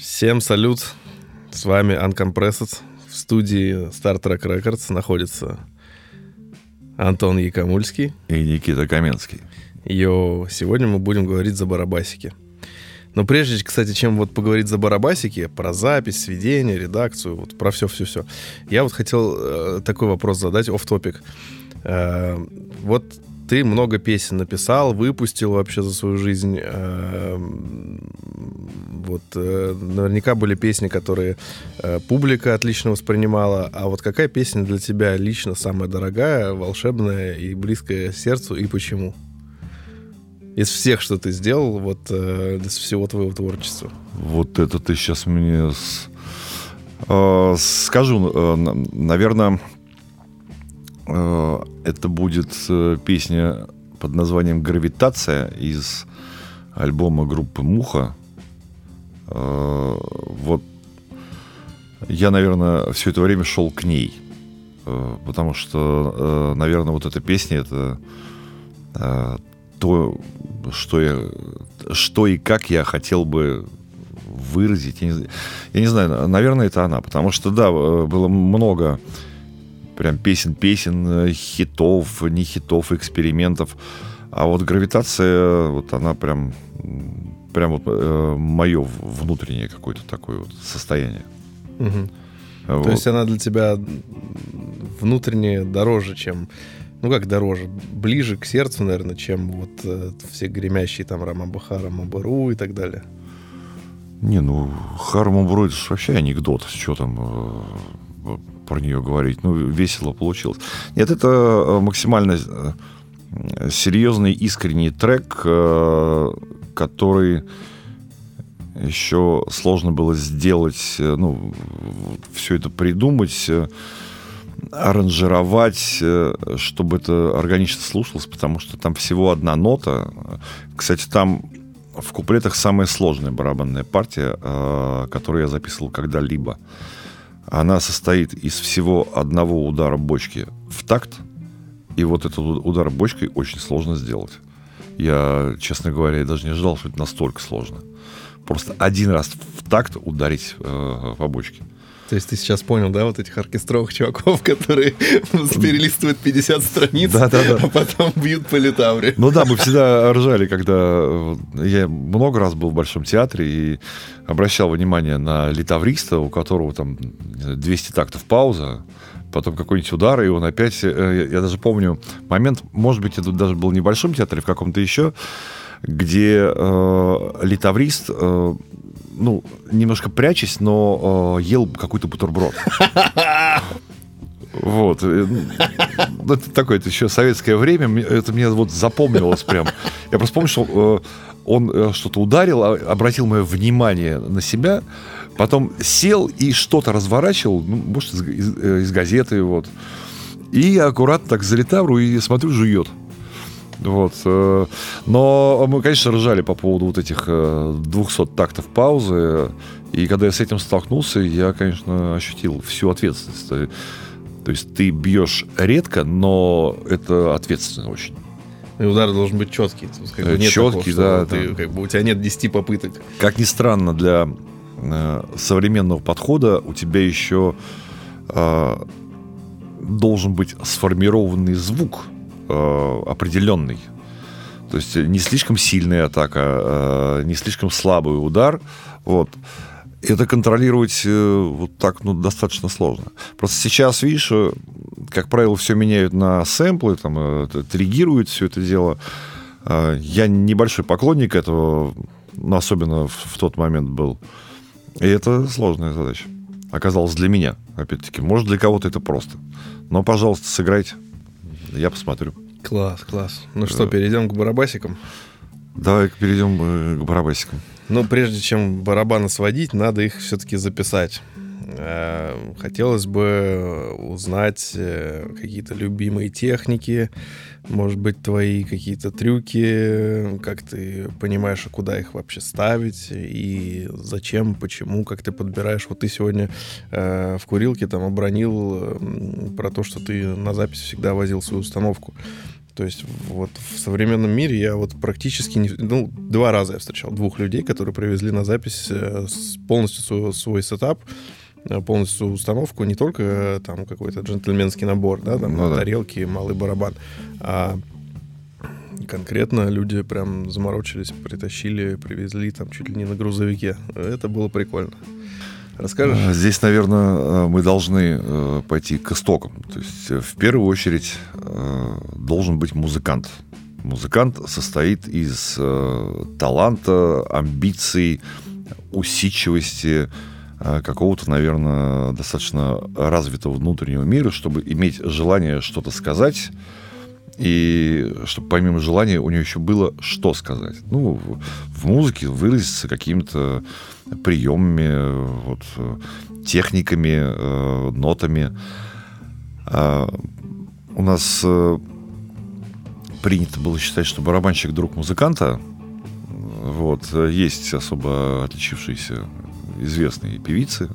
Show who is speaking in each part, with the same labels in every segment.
Speaker 1: Всем салют. С вами Uncompressed. В студии Star Trek Records находится Антон Якомульский.
Speaker 2: И Никита Каменский.
Speaker 1: Йо, сегодня мы будем говорить за барабасики. Но прежде, кстати, чем вот поговорить за барабасики, про запись, сведение, редакцию, вот про все-все-все, я вот хотел э, такой вопрос задать, оф топик э, Вот ты много песен написал, выпустил вообще за свою жизнь. Э, вот э, наверняка были песни, которые э, публика отлично воспринимала. А вот какая песня для тебя лично самая дорогая, волшебная и близкая сердцу, и почему? Из всех, что ты сделал, вот из всего твоего творчества.
Speaker 2: Вот это ты сейчас мне с... скажу, наверное, это будет э, песня под названием «Гравитация» из альбома группы «Муха». Э, вот я, наверное, все это время шел к ней. Потому что, наверное, вот эта песня — это то, что, я, что и как я хотел бы выразить. Я не, я не знаю, наверное, это она. Потому что, да, было много прям песен-песен, э, хитов, не хитов, экспериментов. А вот гравитация, вот она прям, прям вот э, мое внутреннее какое-то такое вот состояние.
Speaker 1: Угу. Вот. То есть она для тебя внутренне дороже, чем ну как дороже, ближе к сердцу, наверное, чем вот э, все гремящие там Рамабахара, Мабару и так далее.
Speaker 2: Не, ну Хармабру это вообще анекдот, что там э, про нее говорить. Ну, весело получилось. Нет, это э, максимально э, серьезный, искренний трек, э, который еще сложно было сделать, ну, все это придумать, аранжировать, чтобы это органично слушалось, потому что там всего одна нота. Кстати, там в куплетах самая сложная барабанная партия, которую я записывал когда-либо. Она состоит из всего одного удара бочки в такт, и вот этот удар бочкой очень сложно сделать. Я, честно говоря, даже не ожидал, что это настолько сложно. Просто один раз в такт ударить э, по бочке.
Speaker 1: То есть ты сейчас понял, да, вот этих оркестровых чуваков, которые перелистывают 50 страниц, да, да, да. а потом бьют по литавре.
Speaker 2: Ну да, мы всегда ржали, когда я много раз был в Большом театре и обращал внимание на литавриста, у которого там 200 тактов пауза, потом какой-нибудь удар, и он опять... Э, я даже помню момент, может быть, это даже был в Большом театре, в каком-то еще, где э, литаврист э, ну, немножко прячась, но э, ел какой-то бутерброд. Вот. Э, ну, это такое, это еще советское время. Это мне вот запомнилось прям. Я просто помню, что э, он э, что-то ударил, а, обратил мое внимание на себя, потом сел и что-то разворачивал, ну, может, из, из, из газеты, вот. И аккуратно так за и смотрю, жует. Вот. Э, но мы, конечно, ржали по поводу вот этих 200 э, тактов паузы. И когда я с этим столкнулся, я, конечно, ощутил всю ответственность. То есть ты бьешь редко, но это ответственно очень.
Speaker 1: И удар должен быть четкий.
Speaker 2: Как бы нет четкий, такого, да,
Speaker 1: ты,
Speaker 2: да.
Speaker 1: Как бы, у тебя нет 10 попыток.
Speaker 2: Как ни странно, для э, современного подхода у тебя еще э, должен быть сформированный звук э, определенный. То есть не слишком сильная атака, э, не слишком слабый удар. Вот. Это контролировать э, вот так ну, достаточно сложно. Просто сейчас, видишь, как правило, все меняют на сэмплы, там, э, тригируют все это дело. Я небольшой поклонник этого, но особенно в, в тот момент был. И это сложная задача. Оказалось для меня, опять-таки. Может, для кого-то это просто. Но, пожалуйста, сыграйте. Я посмотрю.
Speaker 1: Класс, класс. Ну что, перейдем к барабасикам?
Speaker 2: Давай перейдем э, к барабасикам.
Speaker 1: Ну, прежде чем барабаны сводить, надо их все-таки записать. Э, хотелось бы узнать э, какие-то любимые техники, может быть, твои какие-то трюки, как ты понимаешь, а куда их вообще ставить, и зачем, почему, как ты подбираешь. Вот ты сегодня э, в курилке там обронил про то, что ты на запись всегда возил свою установку. То есть вот в современном мире я вот практически не... Ну, два раза я встречал двух людей, которые привезли на запись э, полностью свой, свой сетап, э, полностью установку, не только э, там какой-то джентльменский набор, да, там ну, тарелки, да. малый барабан, а конкретно люди прям заморочились, притащили, привезли там чуть ли не на грузовике. Это было прикольно. Расскажешь?
Speaker 2: А, здесь, наверное, мы должны пойти к истокам. То есть, в первую очередь, должен быть музыкант. Музыкант состоит из таланта, амбиций, усидчивости, какого-то, наверное, достаточно развитого внутреннего мира, чтобы иметь желание что-то сказать, и чтобы помимо желания у него еще было что сказать. Ну, в музыке выразиться какими-то приемами, вот, техниками, э, нотами. А, у нас э, принято было считать, что барабанщик друг музыканта. Вот, есть особо отличившиеся известные певицы,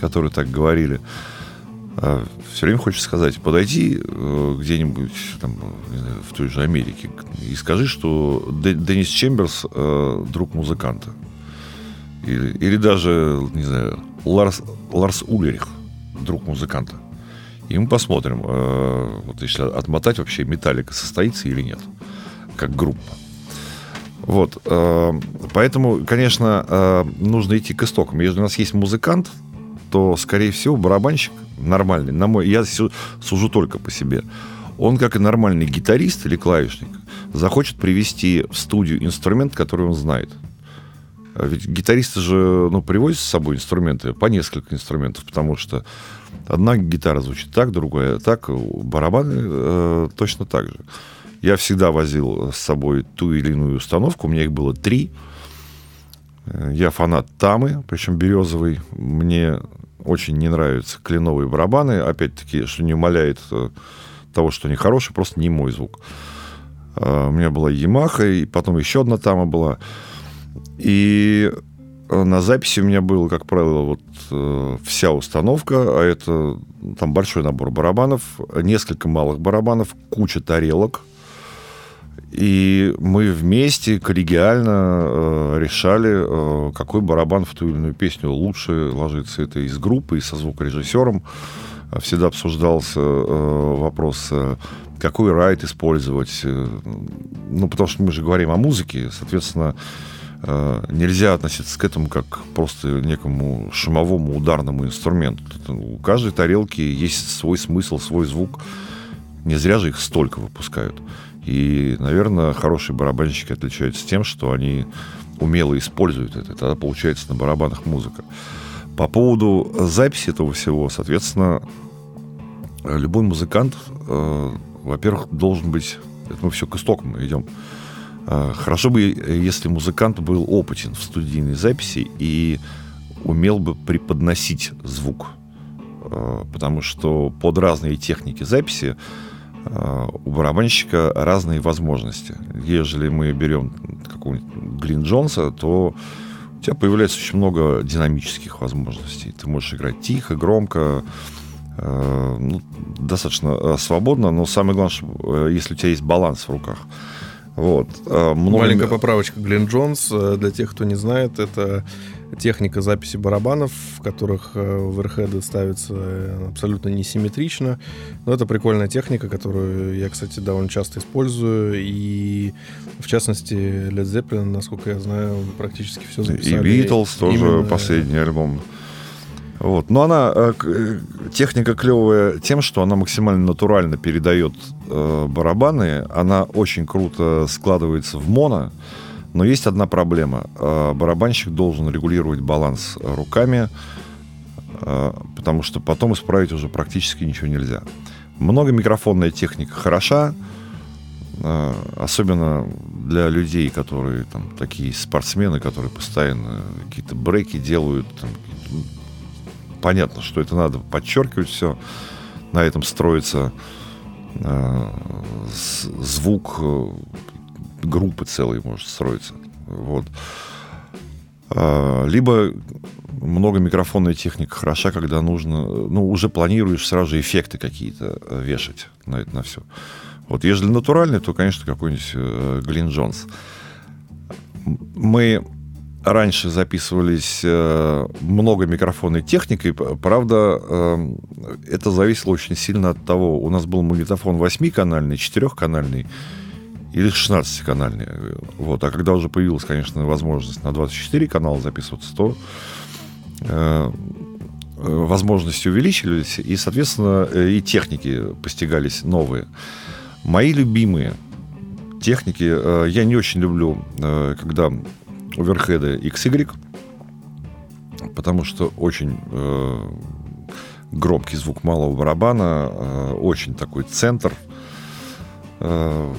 Speaker 2: которые так говорили. А все время хочется сказать, подойди э, где-нибудь там, знаю, в той же Америке и скажи, что Деннис Чемберс э, друг музыканта. Или, или даже, не знаю, Ларс, Ларс Улерих друг музыканта. И мы посмотрим, э, вот если отмотать вообще Металлика состоится или нет, как группа. Вот, э, поэтому, конечно, э, нужно идти к истокам. Если у нас есть музыкант, то, скорее всего, барабанщик нормальный, на мой, я сужу только по себе, он, как и нормальный гитарист или клавишник, захочет привести в студию инструмент, который он знает. А ведь гитаристы же ну, привозят с собой инструменты, по несколько инструментов, потому что одна гитара звучит так, другая так, барабаны э, точно так же. Я всегда возил с собой ту или иную установку, у меня их было три. Э, я фанат Тамы, причем березовый. Мне очень не нравятся кленовые барабаны. Опять-таки, что не умаляет э, того, что они хорошие, просто не мой звук. Э, у меня была Ямаха, и потом еще одна Тама была. И на записи у меня было, как правило, вот э, вся установка, а это там большой набор барабанов, несколько малых барабанов, куча тарелок. И мы вместе коллегиально э, решали, э, какой барабан в ту или иную песню лучше ложится. Это из группы, и со звукорежиссером. Всегда обсуждался э, вопрос, э, какой райт использовать. Э, ну, потому что мы же говорим о музыке, соответственно, Э, нельзя относиться к этому как просто некому шумовому ударному инструменту. У каждой тарелки есть свой смысл, свой звук. Не зря же их столько выпускают. И, наверное, хорошие барабанщики отличаются тем, что они умело используют это. Тогда получается на барабанах музыка. По поводу записи этого всего, соответственно, любой музыкант, э, во-первых, должен быть... Это мы все к истокам идем а, хорошо бы, если музыкант был опытен в студийной записи и умел бы преподносить звук. А, потому что под разные техники записи у барабанщика разные возможности. Ежели мы берем какого-нибудь Глин Джонса, то у тебя появляется очень много динамических возможностей. Ты можешь играть тихо, громко, ну, достаточно свободно, но самое главное, что, если у тебя есть баланс в руках –
Speaker 1: вот. А, много... Маленькая поправочка. Глен Джонс, э, для тех, кто не знает, это техника записи барабанов, в которых э, оверхеды ставятся э, абсолютно несимметрично. Но это прикольная техника, которую я, кстати, довольно часто использую. И, в частности, Led Zeppelin, насколько я знаю, практически все записали.
Speaker 2: И Beatles тоже именно... последний альбом. Вот. Но она, э, э, техника клевая тем, что она максимально натурально передает э, барабаны. Она очень круто складывается в моно. Но есть одна проблема. Э, барабанщик должен регулировать баланс руками, э, потому что потом исправить уже практически ничего нельзя. Многомикрофонная техника хороша, э, особенно для людей, которые там такие спортсмены, которые постоянно какие-то брейки делают, там, понятно, что это надо подчеркивать все. На этом строится э, звук э, группы целой может строиться. Вот. Э, либо многомикрофонная техника хороша, когда нужно, ну, уже планируешь сразу же эффекты какие-то э, вешать на это, на все. Вот если натуральный, то, конечно, какой-нибудь э, Глин Джонс. Мы раньше записывались э, много микрофонной техникой, правда, э, это зависело очень сильно от того, у нас был магнитофон 8-канальный, 4-канальный или 16-канальный. Вот. А когда уже появилась, конечно, возможность на 24 канала записываться, то э, возможности увеличились, и, соответственно, и техники постигались новые. Мои любимые техники, э, я не очень люблю, э, когда оверхеды XY, потому что очень э, громкий звук малого барабана, э, очень такой центр. Э,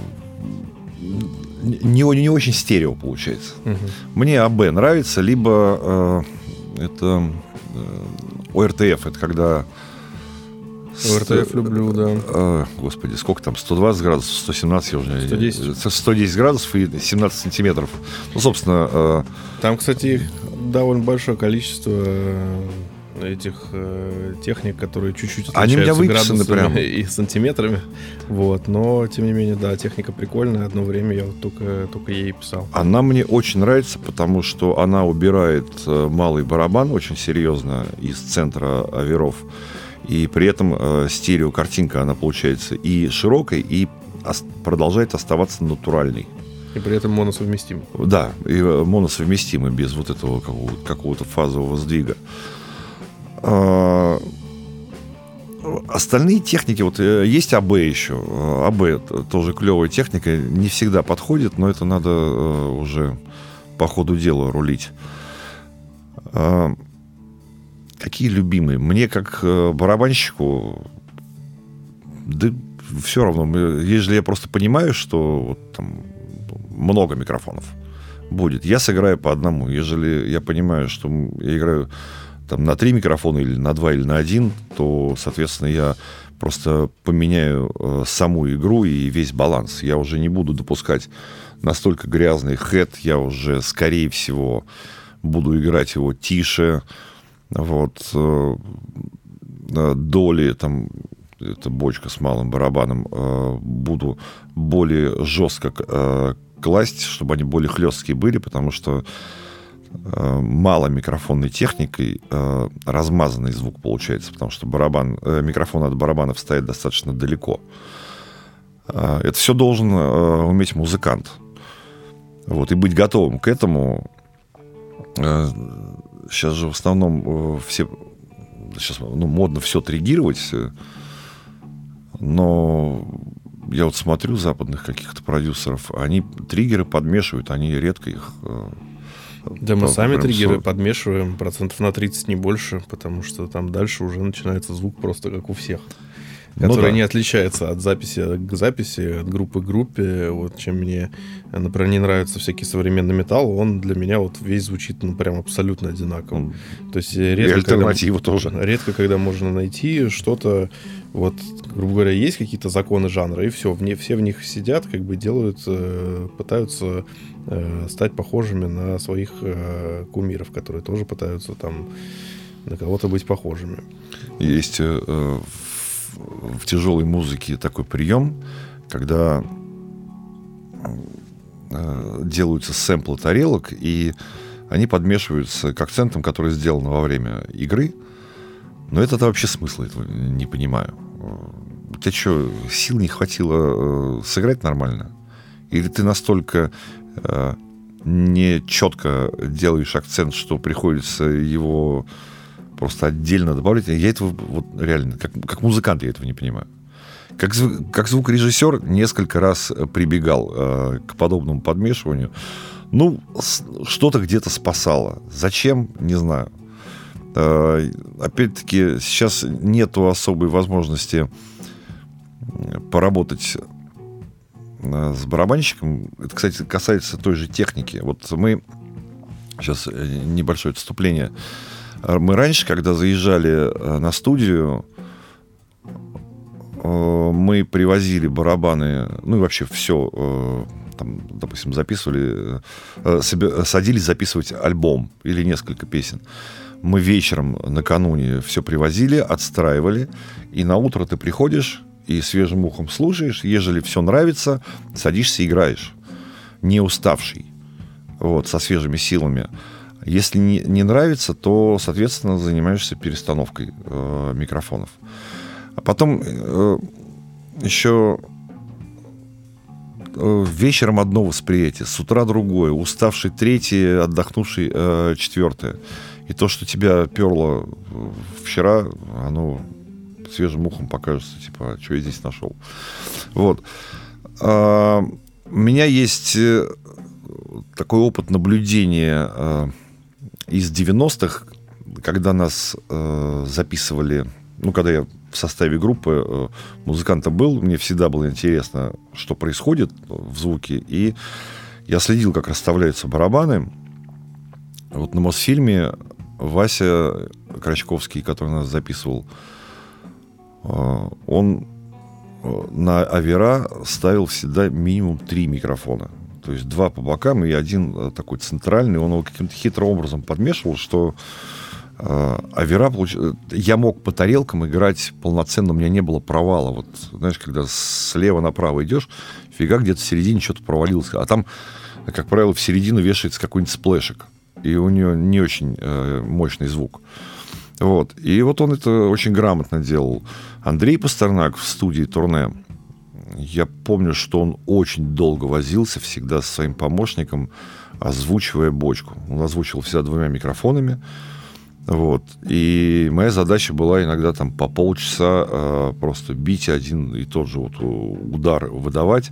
Speaker 2: не, не очень стерео получается. Угу. Мне АБ нравится, либо э, это э, ОРТФ, это когда
Speaker 1: РТФ люблю, да.
Speaker 2: А, господи, сколько там? 120 градусов, 117 я уже... 110. 110 градусов и 17 сантиметров. Ну, собственно... Э,
Speaker 1: там, кстати, довольно большое количество э, этих э, техник, которые чуть-чуть
Speaker 2: Они градусами прямо.
Speaker 1: и сантиметрами. Вот. Но, тем не менее, да, техника прикольная. Одно время я вот только, только ей писал.
Speaker 2: Она мне очень нравится, потому что она убирает э, малый барабан очень серьезно из центра аверов. И при этом э, стереокартинка, она получается и широкой, и ос- продолжает оставаться натуральной.
Speaker 1: И при этом моносовместим.
Speaker 2: Да, и э, моносовместимы без вот этого какого-то фазового сдвига. А, остальные техники, вот э, есть АБ еще. АБ тоже клевая техника, не всегда подходит, но это надо э, уже по ходу дела рулить. А, Какие любимые? Мне как э, барабанщику, да все равно. Если я просто понимаю, что вот, там много микрофонов будет, я сыграю по одному. Ежели я понимаю, что я играю там на три микрофона или на два или на один, то, соответственно, я просто поменяю э, саму игру и весь баланс. Я уже не буду допускать настолько грязный хэт, я уже, скорее всего, буду играть его тише, вот. Э, доли, там, это бочка с малым барабаном, э, буду более жестко э, класть, чтобы они более хлесткие были, потому что мало микрофонной техникой размазанный звук получается, потому что барабан, микрофон от барабанов стоит достаточно далеко. Это все должен уметь музыкант. Вот, и быть готовым к этому сейчас же в основном э, все сейчас ну, модно все тригировать, э, но я вот смотрю западных каких-то продюсеров, они триггеры подмешивают, они редко их...
Speaker 1: Да, мы сами триггеры 40. подмешиваем процентов на 30, не больше, потому что там дальше уже начинается звук просто как у всех который ну, да. не отличается от записи к записи, от группы к группе. Вот чем мне, например, не нравится всякий современный металл, он для меня вот весь звучит ну прям абсолютно одинаково. То есть редко,
Speaker 2: И альтернативу
Speaker 1: когда,
Speaker 2: тоже.
Speaker 1: Редко, когда можно найти что-то, вот, грубо говоря, есть какие-то законы жанра, и все, в не, все в них сидят, как бы делают, э, пытаются э, стать похожими на своих э, кумиров, которые тоже пытаются там на кого-то быть похожими.
Speaker 2: Есть э, в тяжелой музыке такой прием, когда э, делаются сэмплы тарелок, и они подмешиваются к акцентам, которые сделаны во время игры. Но это вообще смысла этого не понимаю. У тебя что, сил не хватило э, сыграть нормально? Или ты настолько э, не четко делаешь акцент, что приходится его просто отдельно добавлять. Я этого вот реально, как, как музыкант я этого не понимаю. Как, как звукорежиссер несколько раз прибегал э, к подобному подмешиванию. Ну, что-то где-то спасало. Зачем, не знаю. Э, опять-таки, сейчас нету особой возможности поработать э, с барабанщиком. Это, кстати, касается той же техники. Вот мы сейчас э, небольшое отступление. Мы раньше, когда заезжали э, на студию, э, мы привозили барабаны, ну и вообще все, э, там, допустим, записывали, садились записывать альбом или несколько песен. Мы вечером накануне все привозили, отстраивали, и на утро ты приходишь, и свежим ухом слушаешь. Ежели все нравится, садишься и играешь. Не уставший. Вот, со свежими силами. Если не, не нравится, то, соответственно, занимаешься перестановкой э, микрофонов. А потом э, еще э, вечером одно восприятие, с утра другое, уставший третье, отдохнувший э, четвертое. И то, что тебя перло вчера, оно свежим ухом покажется, типа, «А что я здесь нашел. Вот. А, у меня есть э, такой опыт наблюдения а, из 90-х, когда нас а, записывали, ну, когда я в составе группы а, музыканта был, мне всегда было интересно, что происходит в звуке, и я следил, как расставляются барабаны. Вот на Мосфильме Вася Крачковский, который нас записывал, а, он э, на Авера ставил всегда минимум три микрофона. То есть два по бокам и один э, такой центральный. Он его каким-то хитрым образом подмешивал, что э, Авера получ... Я мог по тарелкам играть полноценно, у меня не было провала. Вот, знаешь, когда слева направо идешь, фига где-то в середине что-то провалился. А там, как правило, в середину вешается какой-нибудь сплэшек. И у нее не очень э, мощный звук. Вот. И вот он это очень грамотно делал. Андрей Пастернак в студии турне, я помню, что он очень долго возился всегда со своим помощником, озвучивая бочку. Он озвучивал всегда двумя микрофонами. Вот. И моя задача была иногда там по полчаса э, просто бить один и тот же вот удар выдавать.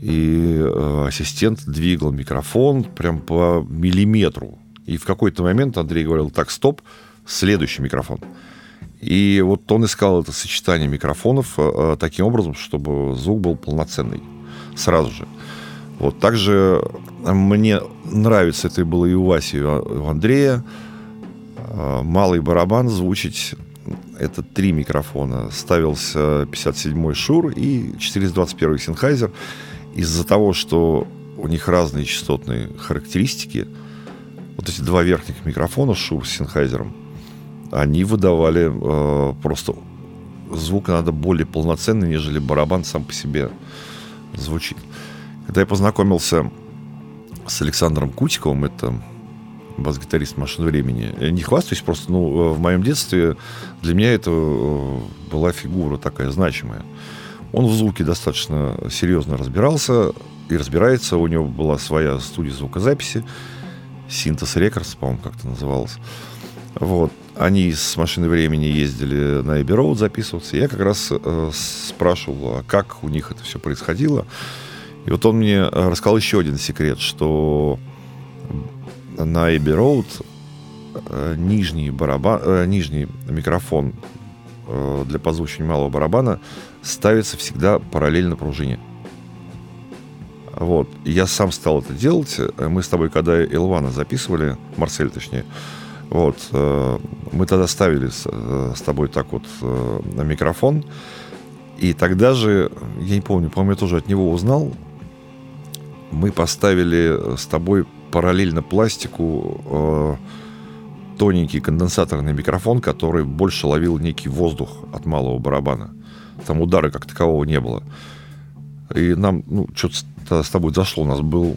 Speaker 2: И э, ассистент двигал микрофон прям по миллиметру. И в какой-то момент Андрей говорил, так, стоп, следующий микрофон. И вот он искал это сочетание микрофонов э, э, таким образом, чтобы звук был полноценный сразу же. Вот также мне нравится, это было и у Васи, и у Андрея, малый барабан звучить это три микрофона. Ставился 57-й Шур и 421 Синхайзер. Из-за того, что у них разные частотные характеристики, вот эти два верхних микрофона Шур с Синхайзером – они выдавали э, просто звук надо более полноценный, нежели барабан сам по себе звучит. Когда я познакомился с Александром Кутиковым, это бас-гитарист машин времени. Я не хвастаюсь, просто ну, в моем детстве для меня это э, была фигура такая значимая. Он в звуке достаточно серьезно разбирался и разбирается. У него была своя студия звукозаписи, Синтез Рекордс, по-моему, как-то называлась. Вот. Они с машины времени ездили на Эбби Роуд записываться. Я как раз э, спрашивал, а как у них это все происходило. И вот он мне э, рассказал еще один секрет, что на Эбби Роуд нижний, барабан, э, нижний микрофон э, для позвучивания малого барабана ставится всегда параллельно пружине. Вот. Я сам стал это делать. Мы с тобой, когда Илвана записывали, Марсель точнее, вот. Э, мы тогда ставили с, э, тобой так вот э, на микрофон. И тогда же, я не помню, по-моему, я тоже от него узнал, мы поставили с тобой параллельно пластику тоненький конденсаторный микрофон, который больше ловил некий воздух от малого барабана. Там удара как такового не было. И нам, ну, что-то с тобой зашло. У нас был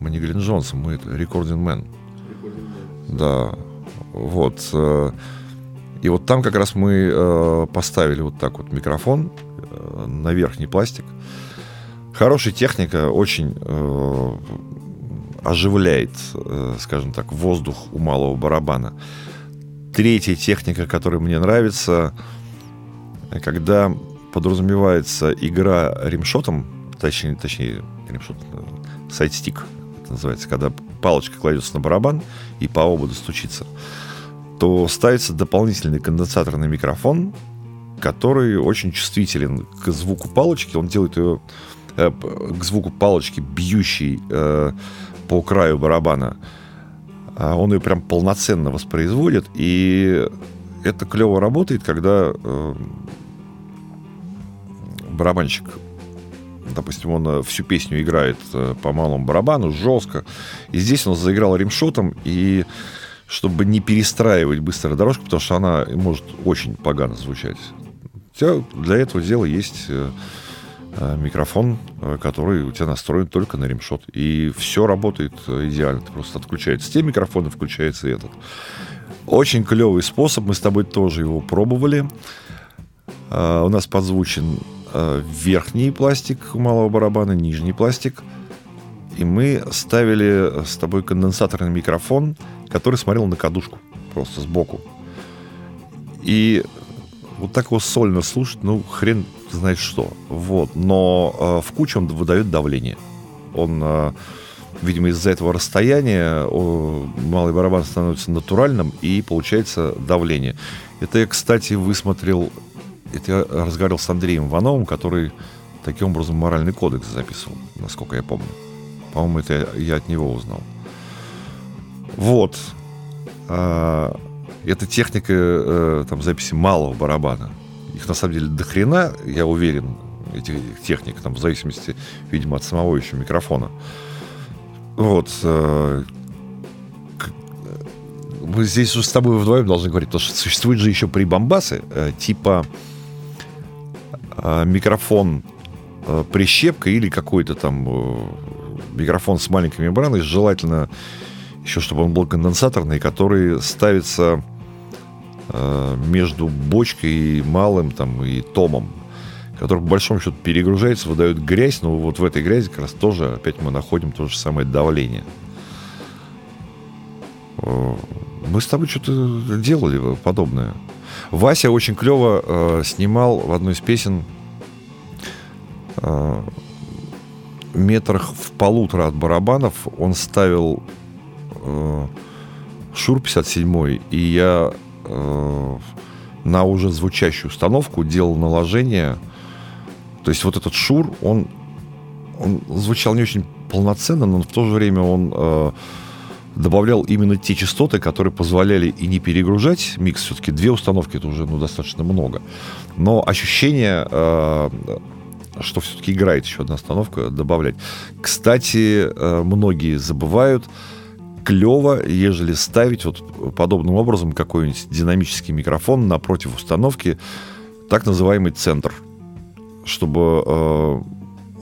Speaker 2: мы не Глен Джонсон, мы это Recording Man. Да, вот. Э, и вот там как раз мы э, поставили вот так вот микрофон э, на верхний пластик. Хорошая техника, очень оживляет, скажем так, воздух у малого барабана. Третья техника, которая мне нравится, когда подразумевается игра ремшотом, точнее, точнее ремшот, сайдстик, это называется, когда палочка кладется на барабан и по ободу стучится, то ставится дополнительный конденсаторный микрофон, который очень чувствителен к звуку палочки. Он делает ее э, к звуку палочки, бьющей э, по краю барабана. А он ее прям полноценно воспроизводит. И это клево работает, когда э, барабанщик допустим, он всю песню играет по малому барабану, жестко. И здесь он заиграл римшотом, и чтобы не перестраивать быстро дорожку, потому что она может очень погано звучать. Тебя для этого дела есть микрофон, э, который у тебя настроен только на ремшот. И все работает э, идеально. Ты просто отключается те микрофоны, включается этот. Очень клевый способ. Мы с тобой тоже его пробовали. Э, у нас подзвучен э, верхний пластик малого барабана, нижний пластик. И мы ставили с тобой конденсаторный микрофон, который смотрел на кадушку просто сбоку. И вот так его сольно слушать, ну, хрен знает что. Вот. Но э, в кучу он выдает давление. Он, э, видимо, из-за этого расстояния о, малый барабан становится натуральным, и получается давление. Это я, кстати, высмотрел, это я разговаривал с Андреем Ивановым, который таким образом моральный кодекс записывал, насколько я помню. По-моему, это я от него узнал. Вот. А, это техника э, там, записи малого барабана. Их на самом деле до хрена, я уверен, этих техник, там, в зависимости, видимо, от самого еще микрофона. Вот. Э, мы здесь с тобой вдвоем должны говорить, потому что существуют же еще прибамбасы, э, типа микрофон прищепка или какой-то там микрофон с маленькой мембраной, желательно еще чтобы он был конденсаторный, который ставится э, между бочкой и малым там, и томом, который по большому счету перегружается, выдает грязь, но вот в этой грязи как раз тоже опять мы находим то же самое давление. Мы с тобой что-то делали подобное. Вася очень клево э, снимал в одной из песен э, метрах в полутора от барабанов он ставил э, Шур 57 и я э, на уже звучащую установку делал наложение. То есть вот этот Шур, он, он звучал не очень полноценно, но в то же время он э, добавлял именно те частоты, которые позволяли и не перегружать микс. Все-таки две установки это уже ну, достаточно много. Но ощущение, э, что все-таки играет еще одна установка, добавлять. Кстати, э, многие забывают, клево, ежели ставить вот подобным образом какой-нибудь динамический микрофон напротив установки, так называемый центр, чтобы э,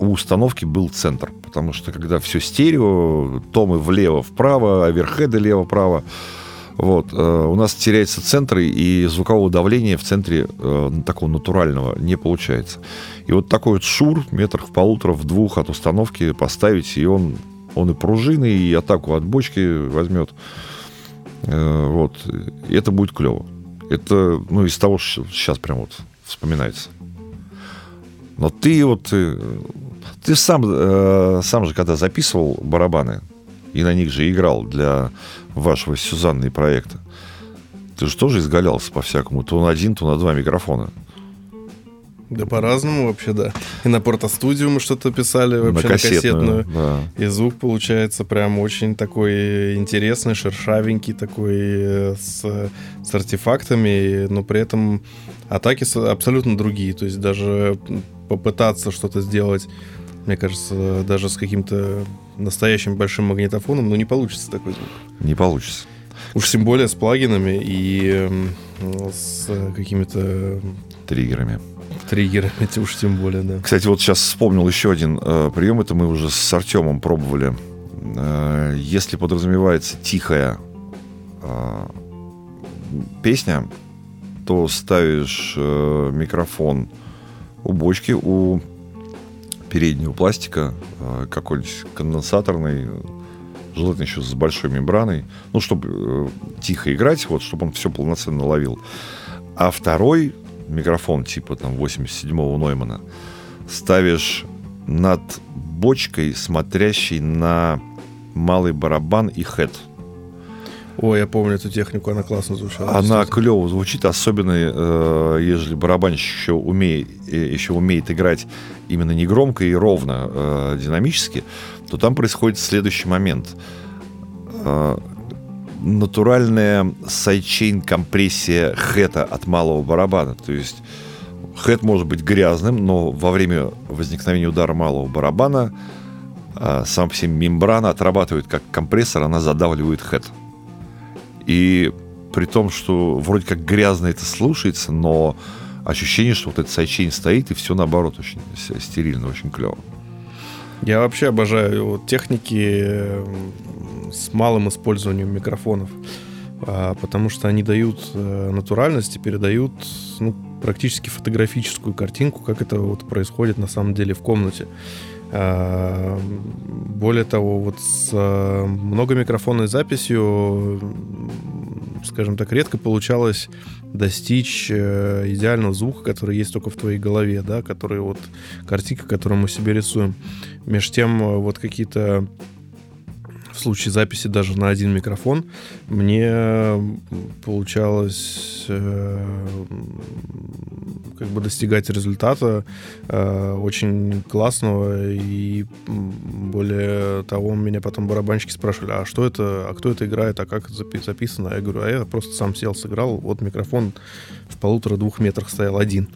Speaker 2: у установки был центр. Потому что когда все стерео, томы влево-вправо, оверхеды лево-право, вот, э, у нас теряется центр, и звукового давления в центре э, такого натурального не получается. И вот такой вот шур, метрах в полутора, в двух от установки поставить, и он он и пружины, и атаку от бочки возьмет. Э, вот. И это будет клево. Это, ну, из того, что сейчас прям вот вспоминается. Но ты вот... Ты, ты сам, э, сам же, когда записывал барабаны, и на них же играл для вашего Сюзанны проекта, ты же тоже изгалялся по-всякому. То на один, то на два микрофона.
Speaker 1: Да по-разному вообще, да. И на портостудию мы что-то писали вообще на кассетную. На кассетную. Да. И звук получается прям очень такой интересный, шершавенький такой, э, с, с артефактами, но при этом атаки абсолютно другие. То есть даже попытаться что-то сделать, мне кажется, даже с каким-то настоящим большим магнитофоном, ну не получится такой звук.
Speaker 2: Не получится.
Speaker 1: Уж тем более с плагинами и с какими-то...
Speaker 2: Триггерами.
Speaker 1: Триггеры, эти уж тем более, да.
Speaker 2: Кстати, вот сейчас вспомнил еще один э, прием. Это мы уже с Артемом пробовали. Э, если подразумевается тихая э, песня, то ставишь э, микрофон у бочки, у переднего пластика, э, какой-нибудь конденсаторный, желательно еще с большой мембраной, ну, чтобы э, тихо играть, вот, чтобы он все полноценно ловил. А второй микрофон типа там 87-го Ноймана, ставишь над бочкой, смотрящей на малый барабан и хэт.
Speaker 1: Ой, я помню эту технику, она классно звучала.
Speaker 2: Она клево звучит, особенно э, если барабанщик еще умеет, э, еще умеет играть именно не громко и ровно, э, динамически, то там происходит следующий момент. Э, натуральная sidechain компрессия хэта от малого барабана. То есть хэт может быть грязным, но во время возникновения удара малого барабана а, сам по себе мембрана отрабатывает как компрессор, она задавливает хэт. И при том, что вроде как грязно это слушается, но ощущение, что вот этот sidechain стоит, и все наоборот очень стерильно, очень клево.
Speaker 1: Я вообще обожаю техники с малым использованием микрофонов, а, потому что они дают э, натуральность и передают ну, практически фотографическую картинку, как это вот происходит на самом деле в комнате. А, более того, вот с э, многомикрофонной записью, скажем так, редко получалось достичь э, идеального звука, который есть только в твоей голове, да, который вот картинка, которую мы себе рисуем. Между тем, э, вот какие-то в случае записи даже на один микрофон мне получалось э, как бы достигать результата э, очень классного и более того меня потом барабанщики спрашивали а что это а кто это играет а как это записано? Я говорю а я просто сам сел сыграл вот микрофон в полутора двух метрах стоял один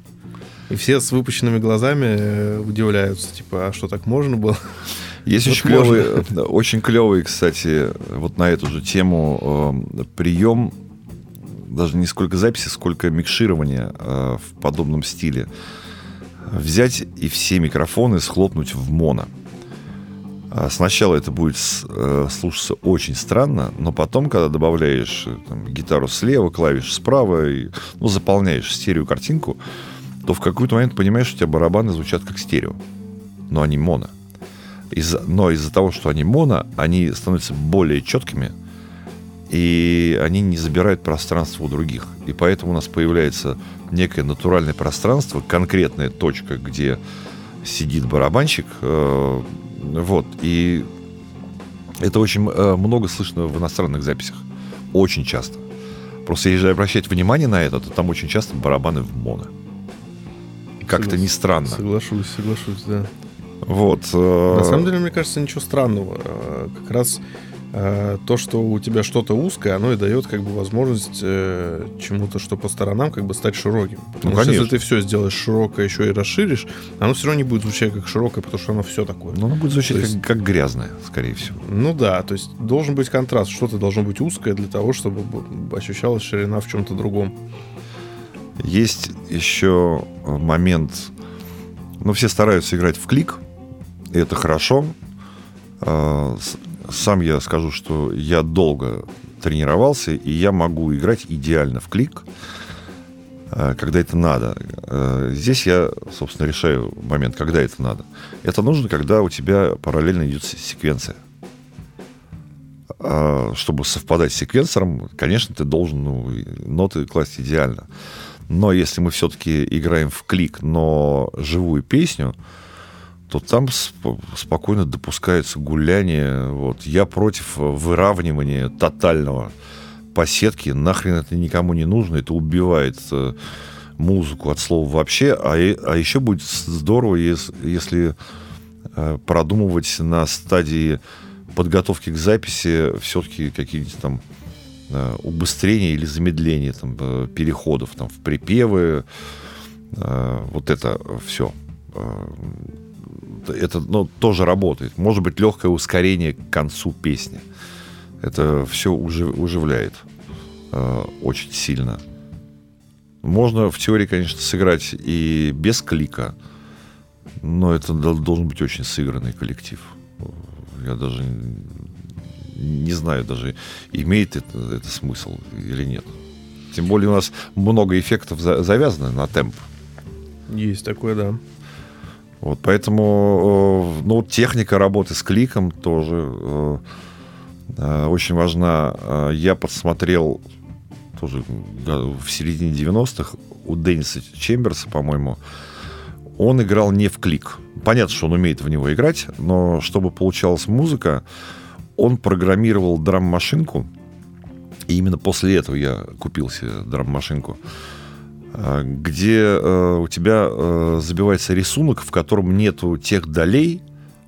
Speaker 1: и все с выпущенными глазами э, удивляются типа а что так можно было
Speaker 2: есть вот очень клевый, э, очень клевый, кстати, вот на эту же тему э, прием, даже не сколько записи, сколько микширования э, в подобном стиле. Взять и все микрофоны схлопнуть в моно. А сначала это будет э, слушаться очень странно, но потом, когда добавляешь э, там, гитару слева, клавиш справа, и, ну, заполняешь стерео картинку, то в какой-то момент понимаешь, что у тебя барабаны звучат как стерео, но они моно. Из, но из-за того, что они моно, они становятся более четкими, и они не забирают пространство у других. И поэтому у нас появляется некое натуральное пространство, конкретная точка, где сидит барабанщик. Э, вот. И это очень э, много слышно в иностранных записях. Очень часто. Просто если обращать внимание на это, то там очень часто барабаны в моно. Как-то не странно.
Speaker 1: Соглашусь, соглашусь, да.
Speaker 2: Вот.
Speaker 1: Э, На самом деле, мне кажется, ничего странного. Э, как раз э, то, что у тебя что-то узкое, оно и дает как бы возможность чему-то, что по сторонам, как бы стать широким. Потому ну, что если ты все сделаешь широкое, еще и расширишь, оно все равно не будет звучать как широкое, потому что оно все такое.
Speaker 2: Ну, оно будет звучать есть, как, как грязное, скорее всего.
Speaker 1: Ну да, то есть должен быть контраст. Что-то должно быть узкое для того, чтобы ощущалась ширина в чем-то другом.
Speaker 2: Есть еще момент, ну, все стараются играть в клик, и это хорошо. А, сам я скажу, что я долго тренировался, и я могу играть идеально в клик, а, когда это надо. А, здесь я, собственно, решаю момент, когда это надо. Это нужно, когда у тебя параллельно идет секвенция. Чтобы совпадать с секвенсором, конечно, ты должен ну, ноты класть идеально. Но если мы все-таки играем в клик, но живую песню, то там сп- спокойно допускается гуляние. Вот. Я против выравнивания тотального по сетке. Нахрен это никому не нужно. Это убивает э, музыку от слова вообще. А, а еще будет здорово, если, если э, продумывать на стадии подготовки к записи все-таки какие-нибудь там э, убыстрения или замедления там, э, переходов там, в припевы. Э, вот это все это ну, тоже работает. Может быть, легкое ускорение к концу песни. Это все ужив, уживляет э, очень сильно. Можно в теории, конечно, сыграть и без клика, но это должен быть очень сыгранный коллектив. Я даже не знаю, даже имеет это, это смысл или нет. Тем более у нас много эффектов завязано на темп.
Speaker 1: Есть такое, да.
Speaker 2: Вот, поэтому э, ну, техника работы с кликом тоже э, э, очень важна. Я подсмотрел тоже в середине 90-х у Денниса Чемберса, по-моему, он играл не в клик. Понятно, что он умеет в него играть, но чтобы получалась музыка, он программировал драм-машинку, и именно после этого я купил себе драм-машинку. Где э, у тебя э, забивается рисунок, в котором нету тех долей,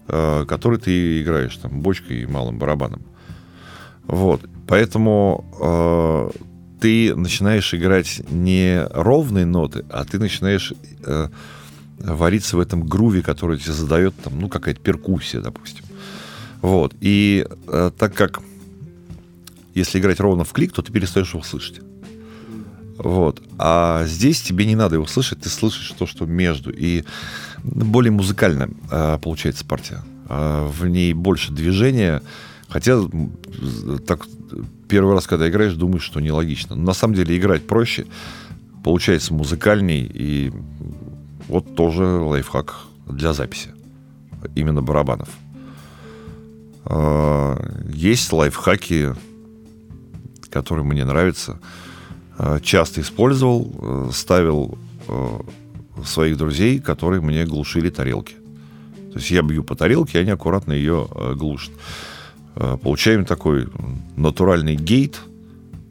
Speaker 2: э, которые ты играешь, там, бочкой и малым барабаном. Вот. Поэтому э, ты начинаешь играть не ровные ноты, а ты начинаешь э, вариться в этом груве, который тебе задает там, ну, какая-то перкуссия, допустим. Вот. И э, так как если играть ровно в клик, то ты перестаешь его слышать. Вот. А здесь тебе не надо его слышать, ты слышишь то, что между. И более музыкально э, получается партия. Э, в ней больше движения. Хотя так первый раз, когда играешь, думаешь, что нелогично. Но на самом деле играть проще, получается музыкальней. И вот тоже лайфхак для записи. Именно барабанов. Э, есть лайфхаки, которые мне нравятся – часто использовал, э, ставил э, своих друзей, которые мне глушили тарелки. То есть я бью по тарелке, они аккуратно ее глушат. Получаем такой натуральный гейт.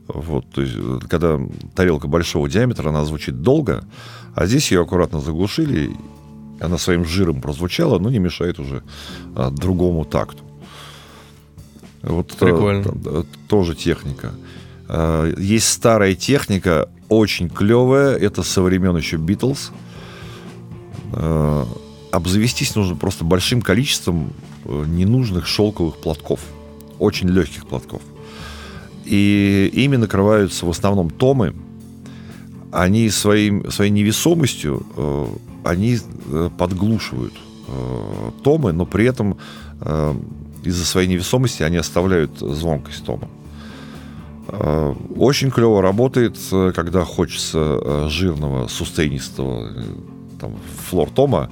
Speaker 2: Вот, то есть, когда тарелка большого диаметра, она звучит долго, а здесь ее аккуратно заглушили, она своим жиром прозвучала, но не мешает уже а, другому такту. Вот
Speaker 1: Прикольно.
Speaker 2: тоже техника. Э, есть старая техника, очень клевая. Это со времен еще Битлз. Э, обзавестись нужно просто большим количеством э, ненужных шелковых платков. Очень легких платков. И ими накрываются в основном томы. Они своим, своей невесомостью они подглушивают томы, но при этом из-за своей невесомости они оставляют звонкость тома. Э, очень клево работает, э, когда хочется э, жирного, сустейнистого там, флор-тома,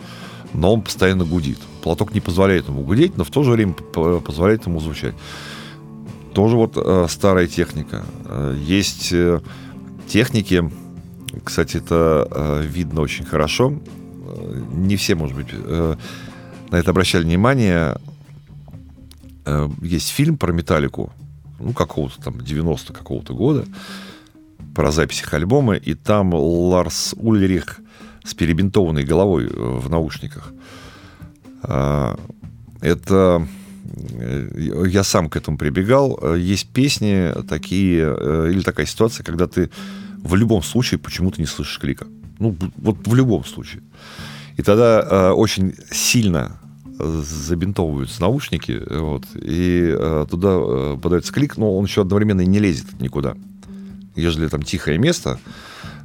Speaker 2: но он постоянно гудит. Платок не позволяет ему гудеть, но в то же время позволяет ему звучать. Тоже вот старая техника. Есть техники, кстати, это видно очень хорошо. Не все, может быть, на это обращали внимание. Есть фильм про металлику ну, какого-то там 90 какого-то года, про записях альбома, и там Ларс Ульрих с перебинтованной головой э, в наушниках. А, это э, я сам к этому прибегал. Есть песни такие, э, или такая ситуация, когда ты в любом случае почему-то не слышишь клика. Ну, вот в любом случае. И тогда очень сильно забинтовываются наушники, вот, и э, туда э, подается клик, но он еще одновременно не лезет никуда. Ежели там тихое место,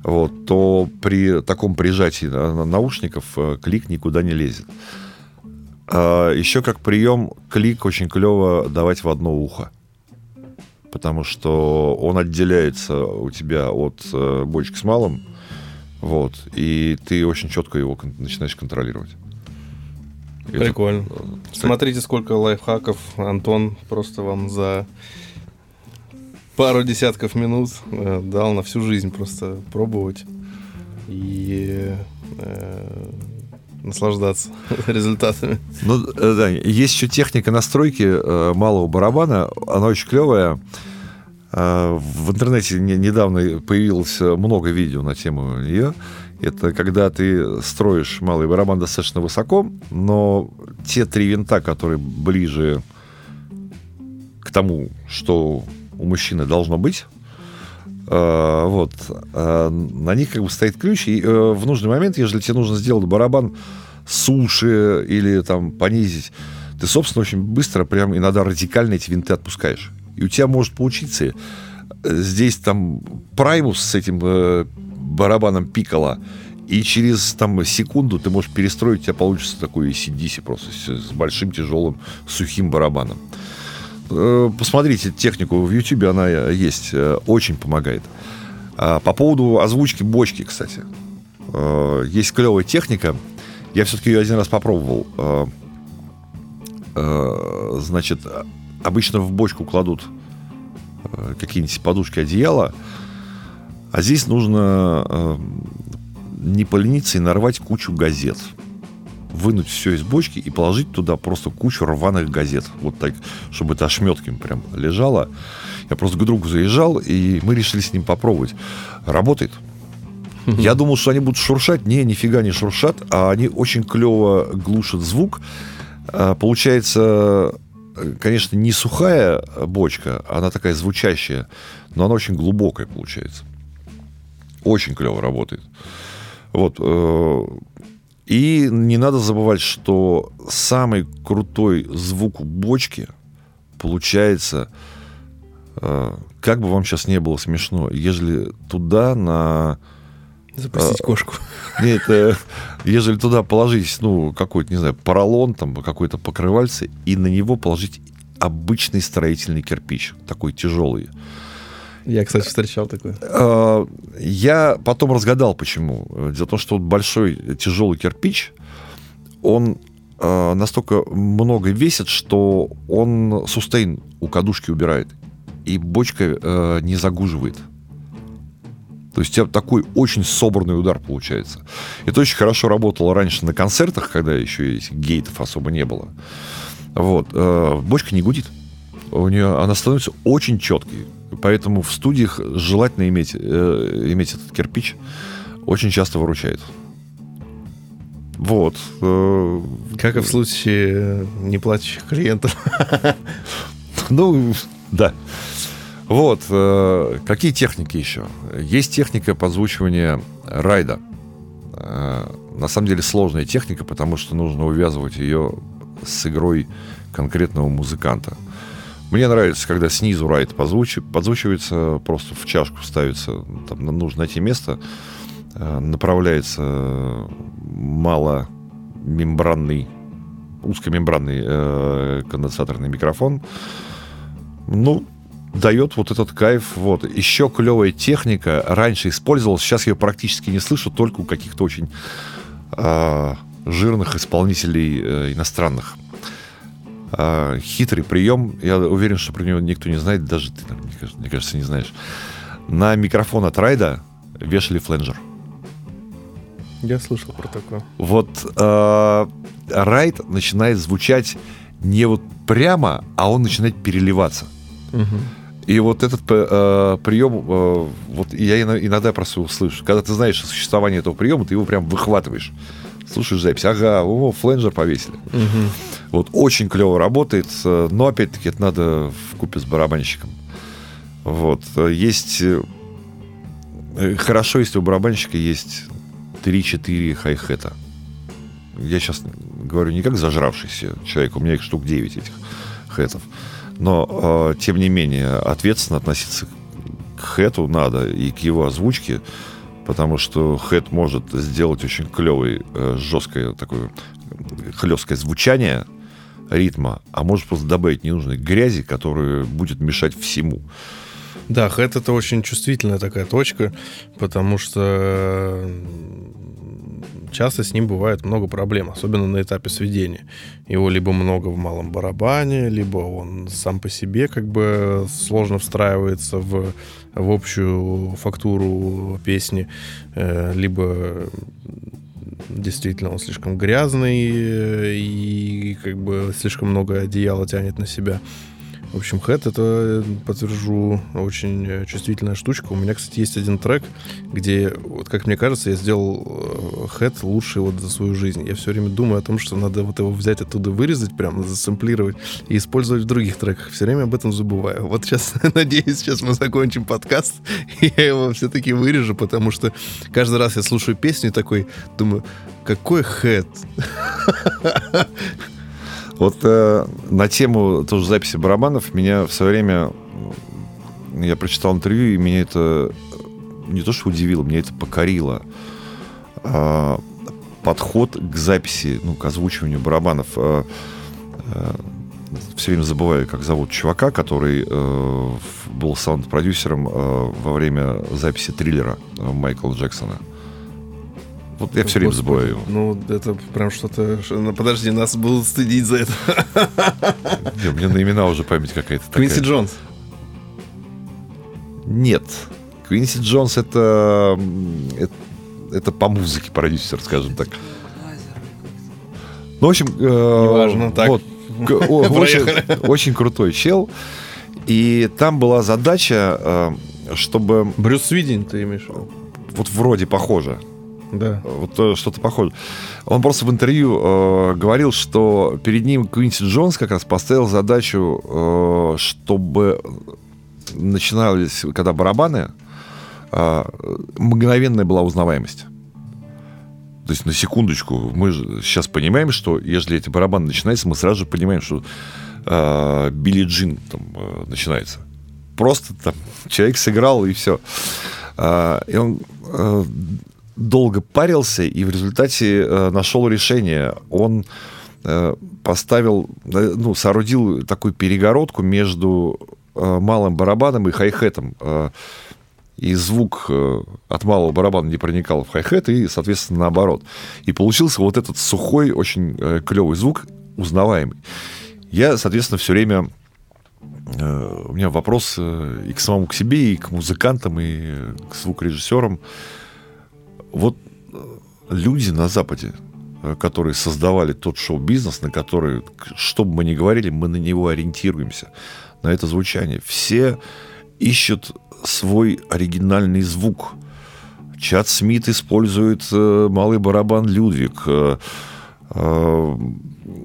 Speaker 2: вот, то при таком прижатии наушников э, клик никуда не лезет. А еще как прием, клик очень клево давать в одно ухо. Потому что он отделяется у тебя от э, бочки с малым, вот, и ты очень четко его начинаешь контролировать.
Speaker 1: Прикольно. Это... Смотрите, сколько лайфхаков Антон просто вам за пару десятков минут э, дал на всю жизнь просто пробовать и э, наслаждаться результатами.
Speaker 2: Ну, э, да, есть еще техника настройки э, малого барабана, она очень клевая. Э, в интернете не, недавно появилось много видео на тему нее. Это когда ты строишь малый барабан достаточно высоко, но те три винта, которые ближе к тому, что у мужчины должно быть, э, вот, э, на них как бы стоит ключ, и э, в нужный момент, если тебе нужно сделать барабан суше или там понизить, ты, собственно, очень быстро, прям иногда радикально эти винты отпускаешь. И у тебя может получиться э, здесь там праймус с этим э, барабаном пикала, и через там, секунду ты можешь перестроить, у тебя получится такой ACDC просто с, большим, тяжелым, сухим барабаном. Э, посмотрите технику в YouTube, она есть, э, очень помогает. А по поводу озвучки бочки, кстати. Э, есть клевая техника. Я все-таки ее один раз попробовал. Значит, обычно в бочку кладут какие-нибудь подушки, одеяла, а здесь нужно э, не полениться и нарвать кучу газет. Вынуть все из бочки и положить туда просто кучу рваных газет. Вот так, чтобы это ошметками прям лежало. Я просто к другу заезжал, и мы решили с ним попробовать. Работает. Я думал, что они будут шуршать. Не, нифига не шуршат, а они очень клево глушат звук. А, получается, конечно, не сухая бочка, она такая звучащая, но она очень глубокая получается. Очень клево работает. Вот. Э, и не надо забывать, что самый крутой звук бочки получается э, как бы вам сейчас не было смешно, ежели туда на...
Speaker 1: Запустить а, кошку.
Speaker 2: Нет, э, ежели туда положить, ну, какой-то, не знаю, поролон, там, какой-то покрывальце, и на него положить обычный строительный кирпич, такой тяжелый.
Speaker 1: Я, кстати, встречал такой.
Speaker 2: А, я потом разгадал, почему. Дело в том, что большой тяжелый кирпич, он а, настолько много весит, что он сустейн у кадушки убирает. И бочка э, не загуживает. То есть у тебя такой очень собранный удар получается. Это очень хорошо работало раньше на концертах, когда еще гейтов особо не было. Вот. Э, бочка не гудит. У нее она становится очень четкой. Поэтому в студиях желательно иметь, э, иметь этот кирпич. Очень часто выручает. Вот. Э,
Speaker 1: как и в случае неплатящих клиентов.
Speaker 2: Ну, да. Вот. Э, какие техники еще? Есть техника подзвучивания райда. Э, на самом деле сложная техника, потому что нужно увязывать ее с игрой конкретного музыканта. Мне нравится, когда снизу райд подзвучивается, просто в чашку ставится, там нужно найти место, э, направляется маломембранный, узкомембранный э, конденсаторный микрофон. Ну, дает вот этот кайф. Вот. Еще клевая техника. Раньше использовалась, сейчас ее практически не слышу, только у каких-то очень э, жирных исполнителей э, иностранных. Э, хитрый прием. Я уверен, что про него никто не знает, даже ты, мне кажется, мне кажется не знаешь. На микрофон от Райда вешали фленджер.
Speaker 1: Я слышал про такое.
Speaker 2: Вот э, Райд начинает звучать не вот прямо, а он начинает переливаться. Угу. И вот этот э, прием, э, вот я иногда просто его слышу. Когда ты знаешь о существовании этого приема, ты его прям выхватываешь. Слушаешь запись, ага, о, фленджер повесили. Угу. Вот очень клево работает, но опять-таки это надо в купе с барабанщиком. Вот. Есть... Э, хорошо, если у барабанщика есть 3-4 хай-хета. Я сейчас говорю не как зажравшийся человек, у меня их штук 9 этих хэтов. Но, э, тем не менее, ответственно относиться к хэту надо и к его озвучке, потому что хэт может сделать очень клевый, э, жесткое такое хлесткое звучание ритма, а может просто добавить ненужной грязи, которая будет мешать всему.
Speaker 1: Да, хэт это очень чувствительная такая точка, потому что часто с ним бывает много проблем, особенно на этапе сведения. Его либо много в малом барабане, либо он сам по себе как бы сложно встраивается в, в общую фактуру песни, э, либо действительно он слишком грязный э, и как бы слишком много одеяла тянет на себя. В общем, хэт это, подтвержу, очень э, чувствительная штучка. У меня, кстати, есть один трек, где, вот как мне кажется, я сделал э, хэт лучший вот за свою жизнь. Я все время думаю о том, что надо вот его взять оттуда, вырезать, прям засэмплировать и использовать в других треках. Все время об этом забываю. Вот сейчас, надеюсь, сейчас мы закончим подкаст, и я его все-таки вырежу, потому что каждый раз я слушаю песню и такой думаю, какой хэт?
Speaker 2: Вот э, на тему тоже записи барабанов меня в свое время я прочитал интервью, и меня это не то что удивило, меня это покорило. Э, подход к записи, ну, к озвучиванию барабанов. Э, э, все время забываю, как зовут чувака, который э, был саунд-продюсером э, во время записи триллера э, Майкла Джексона. Вот я все время забываю его.
Speaker 1: Ну, это прям что-то... Ну, подожди, нас будут стыдить за это.
Speaker 2: Не, у меня на имена уже память какая-то
Speaker 1: Квинси Джонс.
Speaker 2: Нет. Квинси Джонс это, это, это по музыке продюсер, скажем так. Ну, в общем... Э,
Speaker 1: Неважно, так. Вот,
Speaker 2: очень, очень крутой чел. И там была задача, э, чтобы...
Speaker 1: Брюс Свидин ты имеешь в виду?
Speaker 2: Вот вроде похоже.
Speaker 1: Да.
Speaker 2: Вот э, что-то похоже. Он просто в интервью э, говорил, что перед ним Квинси Джонс как раз поставил задачу, э, чтобы начинались, когда барабаны, э, мгновенная была узнаваемость. То есть, на секундочку, мы же сейчас понимаем, что если эти барабаны начинаются, мы сразу же понимаем, что э, Билли Джин там э, начинается. просто там человек сыграл и все. А, и он а, долго парился и в результате а, нашел решение. Он а, поставил, ну, соорудил такую перегородку между а, малым барабаном и хай-хетом. А, и звук э, от малого барабана не проникал в хай-хет, и, соответственно, наоборот. И получился вот этот сухой, очень э, клевый звук, узнаваемый. Я, соответственно, все время э, у меня вопрос и к самому к себе, и к музыкантам, и к звукорежиссерам. Вот люди на Западе, которые создавали тот шоу-бизнес, на который, что бы мы ни говорили, мы на него ориентируемся, на это звучание. Все ищут свой оригинальный звук. Чат Смит использует э, малый барабан Людвиг. Э, э,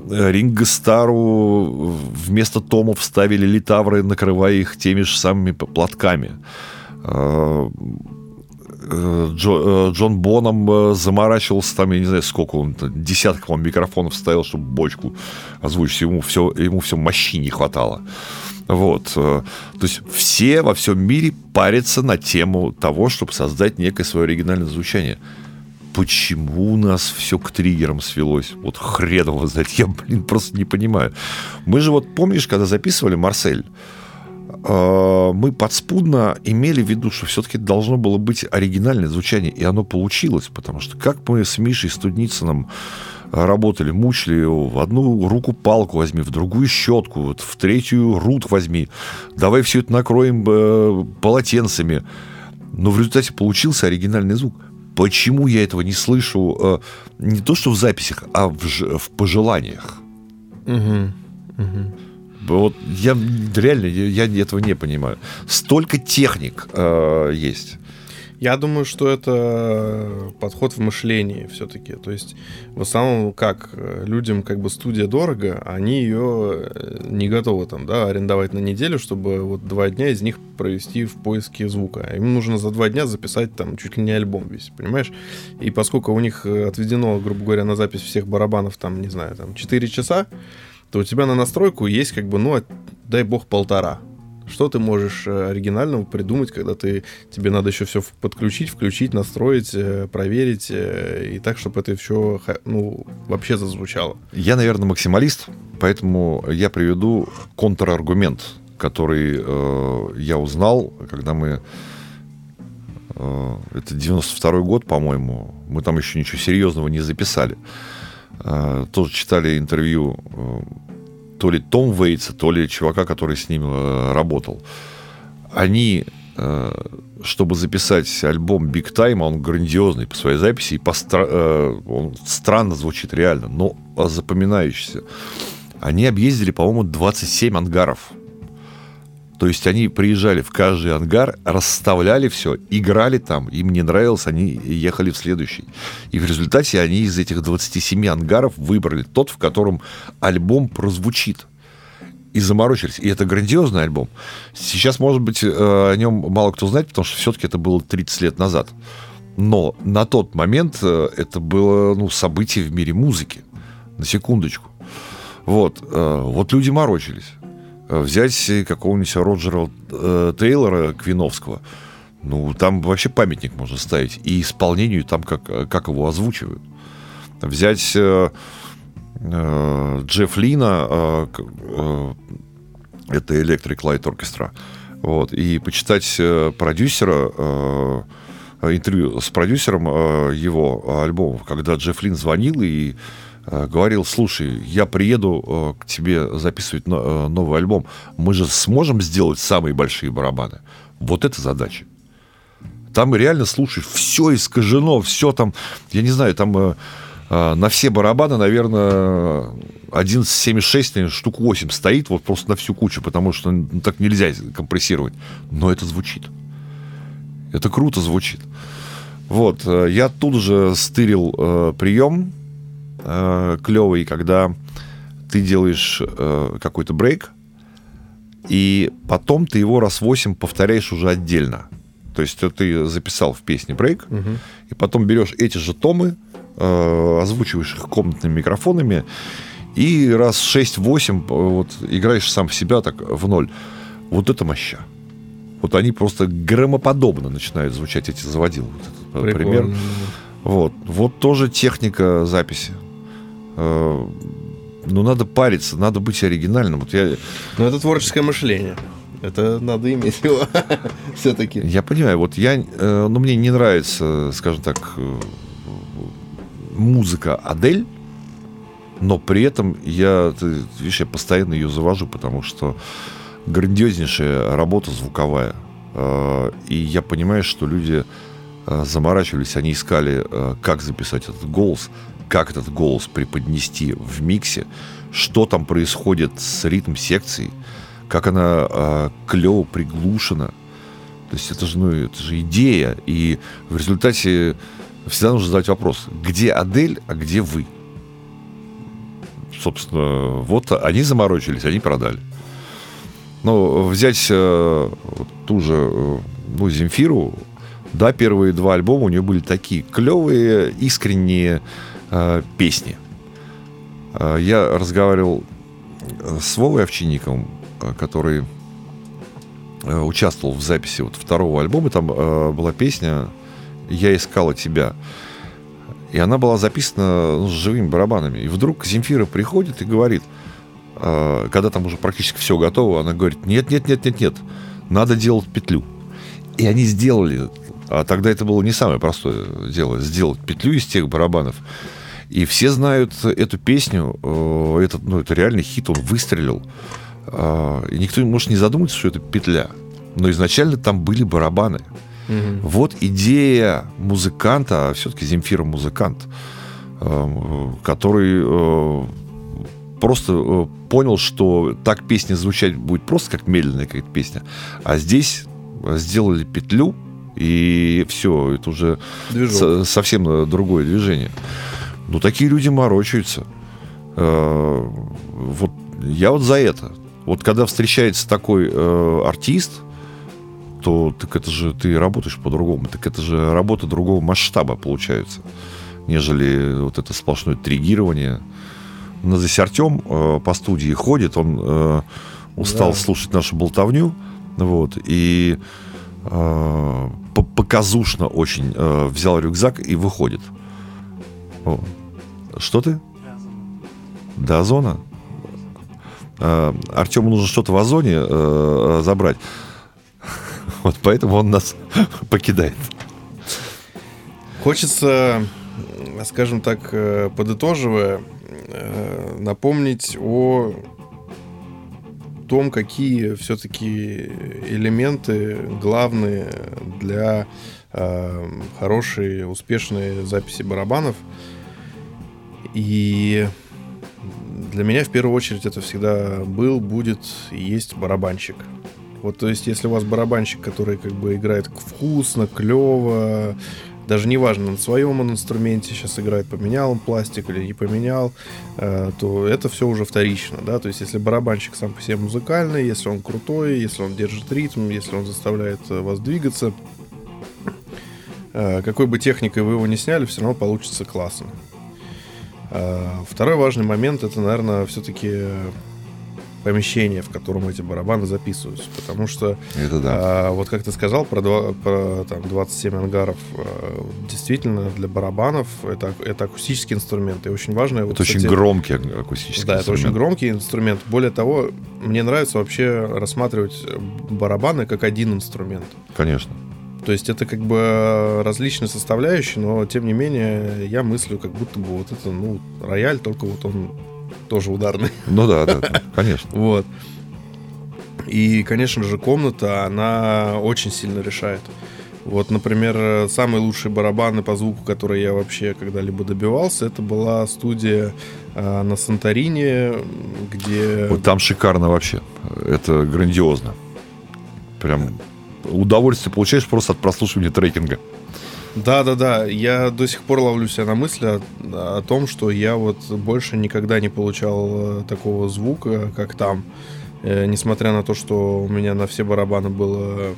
Speaker 2: Ринго Стару вместо томов ставили литавры, накрывая их теми же самыми платками. Э, э, Джо, э, Джон Боном заморачивался там, я не знаю, сколько он, десяток, по микрофонов ставил, чтобы бочку озвучить. Ему все, ему все мощи не хватало. Вот. Э, то есть все во всем мире парятся на тему того, чтобы создать некое свое оригинальное звучание. Почему у нас все к триггерам свелось? Вот хрен его знает. Я, блин, просто не понимаю. Мы же вот, помнишь, когда записывали «Марсель», э, мы подспудно имели в виду, что все-таки должно было быть оригинальное звучание, и оно получилось, потому что как мы с Мишей Студницыным работали, мучили. В одну руку палку возьми, в другую щетку, вот, в третью рут возьми. Давай все это накроем э, полотенцами. Но в результате получился оригинальный звук. Почему я этого не слышу э, не то что в записях, а в, в пожеланиях? Угу. Угу. Вот я реально я, этого не понимаю. Столько техник э, есть.
Speaker 1: Я думаю, что это подход в мышлении все-таки. То есть, в основном, как людям как бы студия дорого, они ее э, не готовы там, да, арендовать на неделю, чтобы вот два дня из них провести в поиске звука. Им нужно за два дня записать там чуть ли не альбом весь, понимаешь? И поскольку у них э, отведено, грубо говоря, на запись всех барабанов там, не знаю, там 4 часа, то у тебя на настройку есть как бы, ну, дай бог, полтора. Что ты можешь э, оригинального придумать, когда ты, тебе надо еще все подключить, включить, настроить, э, проверить, э, и так, чтобы это все ну, вообще зазвучало?
Speaker 2: Я, наверное, максималист, поэтому я приведу контраргумент, который э, я узнал, когда мы... Э, это 92 год, по-моему. Мы там еще ничего серьезного не записали. Э, тоже читали интервью то ли Том Вейтса, то ли чувака, который с ним э, работал. Они, э, чтобы записать альбом Big Time, он грандиозный по своей записи, и по стра- э, он странно звучит реально, но запоминающийся. Они объездили, по-моему, 27 ангаров. То есть они приезжали в каждый ангар, расставляли все, играли там, им не нравилось, они ехали в следующий. И в результате они из этих 27 ангаров выбрали тот, в котором альбом прозвучит. И заморочились. И это грандиозный альбом. Сейчас, может быть, э, о нем мало кто знает, потому что все-таки это было 30 лет назад. Но на тот момент э, это было ну, событие в мире музыки. На секундочку. Вот, э, вот люди морочились. Взять какого-нибудь Роджера э, Тейлора Квиновского, ну, там вообще памятник можно ставить. И исполнению там, как, как его озвучивают. Взять э, э, Джефф Лина, э, э, это Electric Light Orchestra, вот, и почитать э, продюсера, э, интервью с продюсером э, его альбомов, когда Джефф Лин звонил и говорил, слушай, я приеду э, к тебе записывать э, новый альбом, мы же сможем сделать самые большие барабаны. Вот это задача. Там реально слушаешь, все искажено, все там, я не знаю, там на все барабаны, наверное, 11,76, штук 8 стоит, вот просто на всю кучу, потому что ну, так нельзя компрессировать. Но это звучит. Это круто звучит. Вот, я тут же стырил э, прием, э, клевый, когда ты делаешь э, какой-то брейк, и потом ты его раз 8 повторяешь уже отдельно. То есть ты записал в песне брейк, угу. и потом берешь эти же томы, э, озвучиваешь их комнатными микрофонами, и раз 6-8 э, вот, играешь сам в себя так в ноль. Вот это моща. Вот они просто громоподобно начинают звучать эти заводил. Вот этот
Speaker 1: Прикольно.
Speaker 2: пример. Вот. Вот тоже техника записи. Э, Ну, надо париться, надо быть оригинальным. Вот я,
Speaker 1: Но это творческое мышление. Это надо иметь его все-таки.
Speaker 2: я понимаю, вот я, э, ну, мне не нравится, скажем так, э, музыка Адель, но при этом я, ты, видишь, я постоянно ее завожу, потому что грандиознейшая работа звуковая. И я понимаю, что люди заморачивались, они искали, э, как записать этот голос, как этот голос преподнести в миксе, что там происходит с ритм-секцией, как она э, клево приглушена. То есть это же, ну, это же идея. И в результате всегда нужно задать вопрос, где Адель, а где вы? Собственно, вот они заморочились, они продали. Ну, взять э, ту же э, ну, Земфиру, да, первые два альбома у нее были такие клевые, искренние э, песни. Э, я разговаривал э, с Вовой Овчинниковым, э, который участвовал в записи вот второго альбома. Там э, была песня «Я искала тебя». И она была записана ну, с живыми барабанами. И вдруг Земфира приходит и говорит, э, когда там уже практически все готово, она говорит, нет, нет, нет, нет, нет, надо делать петлю. И они сделали, а тогда это было не самое простое дело, сделать петлю из тех барабанов. И все знают эту песню, э, этот, ну, это реальный хит, он выстрелил. Э, И никто может не задуматься, что это петля. Но изначально там были барабаны.
Speaker 1: Мгм.
Speaker 2: Вот идея музыканта, а все-таки Земфира музыкант, э, который э, просто э, понял, что так песня звучать будет просто как медленная какая-то песня, а здесь сделали петлю, и все, это уже со- совсем э, другое движение. Ну, такие люди морочаются. Э, Вот я вот за это. Вот когда встречается такой э, артист, то так это же ты работаешь по-другому. Так это же работа другого масштаба получается, нежели вот это сплошное тригирование. У нас здесь Артем э, по студии ходит, он э, устал
Speaker 1: Да.
Speaker 2: слушать нашу болтовню, вот, и э, по- показушно очень э, взял рюкзак и выходит. О. Что ты? До озона? Э, Артему нужно что-то в озоне э, забрать. Вот поэтому он нас покидает.
Speaker 1: Хочется, скажем так, э, подытоживая, э, напомнить о том, какие все-таки элементы главные для э, хорошей, успешной записи барабанов. И для меня в первую очередь это всегда был, будет и есть барабанщик. Вот, то есть, если у вас барабанщик, который как бы играет вкусно, клево, даже неважно, на своем он инструменте сейчас играет, поменял он пластик или не поменял, э, то это все уже вторично, да, то есть если барабанщик сам по себе музыкальный, если он крутой, если он держит ритм, если он заставляет э, вас двигаться, э, какой бы техникой вы его не сняли, все равно получится классно. Второй важный момент это, наверное, все-таки помещение, в котором эти барабаны записываются, потому что
Speaker 2: Это да.
Speaker 1: а, вот как ты сказал про, два- про там, 27 ангаров, а, действительно для барабанов это, это акустический инструмент. И очень важно...
Speaker 2: Это очень громкий акустический
Speaker 1: Да, это очень
Speaker 2: инструмент.
Speaker 1: громкий инструмент. Более того, мне нравится вообще рассматривать барабаны как один инструмент.
Speaker 2: Конечно.
Speaker 1: То есть это как бы различные составляющие, но тем не менее я мыслю, как будто бы вот это, ну, рояль, только вот он тоже ударный.
Speaker 2: Ну да, да, да, конечно.
Speaker 1: Вот. И, конечно же, комната, она очень сильно решает. Вот, например, самые лучшие барабаны по звуку, которые я вообще когда-либо добивался, это была студия э, на Санторине, где...
Speaker 2: Вот там шикарно вообще. Это грандиозно. Прям удовольствие получаешь просто от прослушивания трекинга.
Speaker 1: Да-да-да, я до сих пор ловлю себя на мысли о, о том, что я вот больше никогда не получал э, такого звука, как там. Э, несмотря на то, что у меня на все барабаны было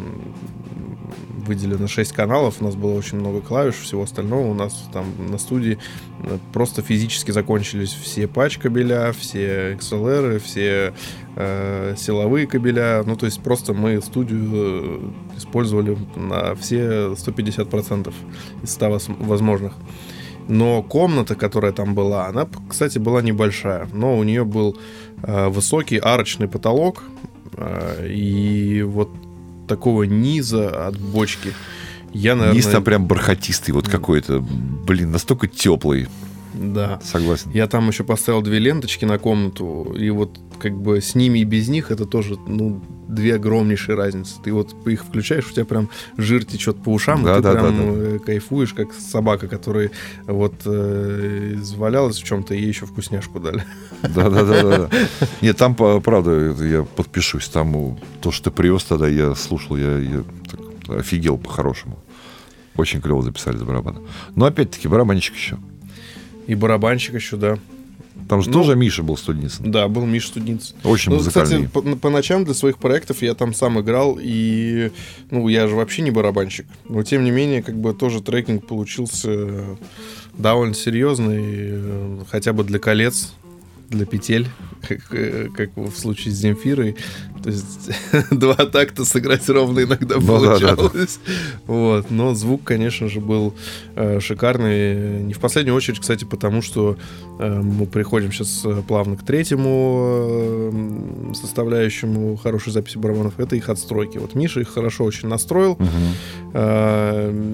Speaker 1: выделено 6 каналов, у нас было очень много клавиш, всего остального. У нас там на студии э, просто физически закончились все патч-кабеля, все XLR, все э, силовые кабеля. Ну, то есть просто мы студию э, использовали на все 150% из 100 возможных. Но комната, которая там была, она, кстати, была небольшая, но у нее был э, высокий арочный потолок, э, и вот такого низа от бочки я, наверное...
Speaker 2: Низ там прям бархатистый, вот какой-то, блин, настолько теплый.
Speaker 1: Да.
Speaker 2: Согласен.
Speaker 1: Я там еще поставил две ленточки на комнату, и вот как бы с ними и без них это тоже, ну, две огромнейшие разницы. Ты вот их включаешь, у тебя прям жир течет по ушам, да, и ты да, прям да, да. Э, кайфуешь, как собака, которая вот э, извалялась в чем-то, и ей еще вкусняшку дали.
Speaker 2: Да, да, да, да. Нет, там, правда, я подпишусь. Там то, что ты привез тогда, я слушал, я, я так, офигел по-хорошему. Очень клево записали за барабана. Но опять-таки, барабанщик еще.
Speaker 1: И барабанщик еще, да.
Speaker 2: Там же ну, тоже Миша был Студницын.
Speaker 1: Да, был Миша Студницын.
Speaker 2: Очень ну, музыкальный.
Speaker 1: Кстати, по, по ночам для своих проектов я там сам играл, и, ну, я же вообще не барабанщик. Но, тем не менее, как бы тоже трекинг получился довольно серьезный, э, хотя бы для колец для петель, как, э, как в случае с Земфирой. То есть два такта сыграть ровно иногда ну, получалось. Да, да, да. Вот. Но звук, конечно же, был э, шикарный. Не в последнюю очередь, кстати, потому что э, мы приходим сейчас э, плавно к третьему э, составляющему хорошей записи барабанов. Это их отстройки. Вот Миша их хорошо очень настроил. Угу. Э,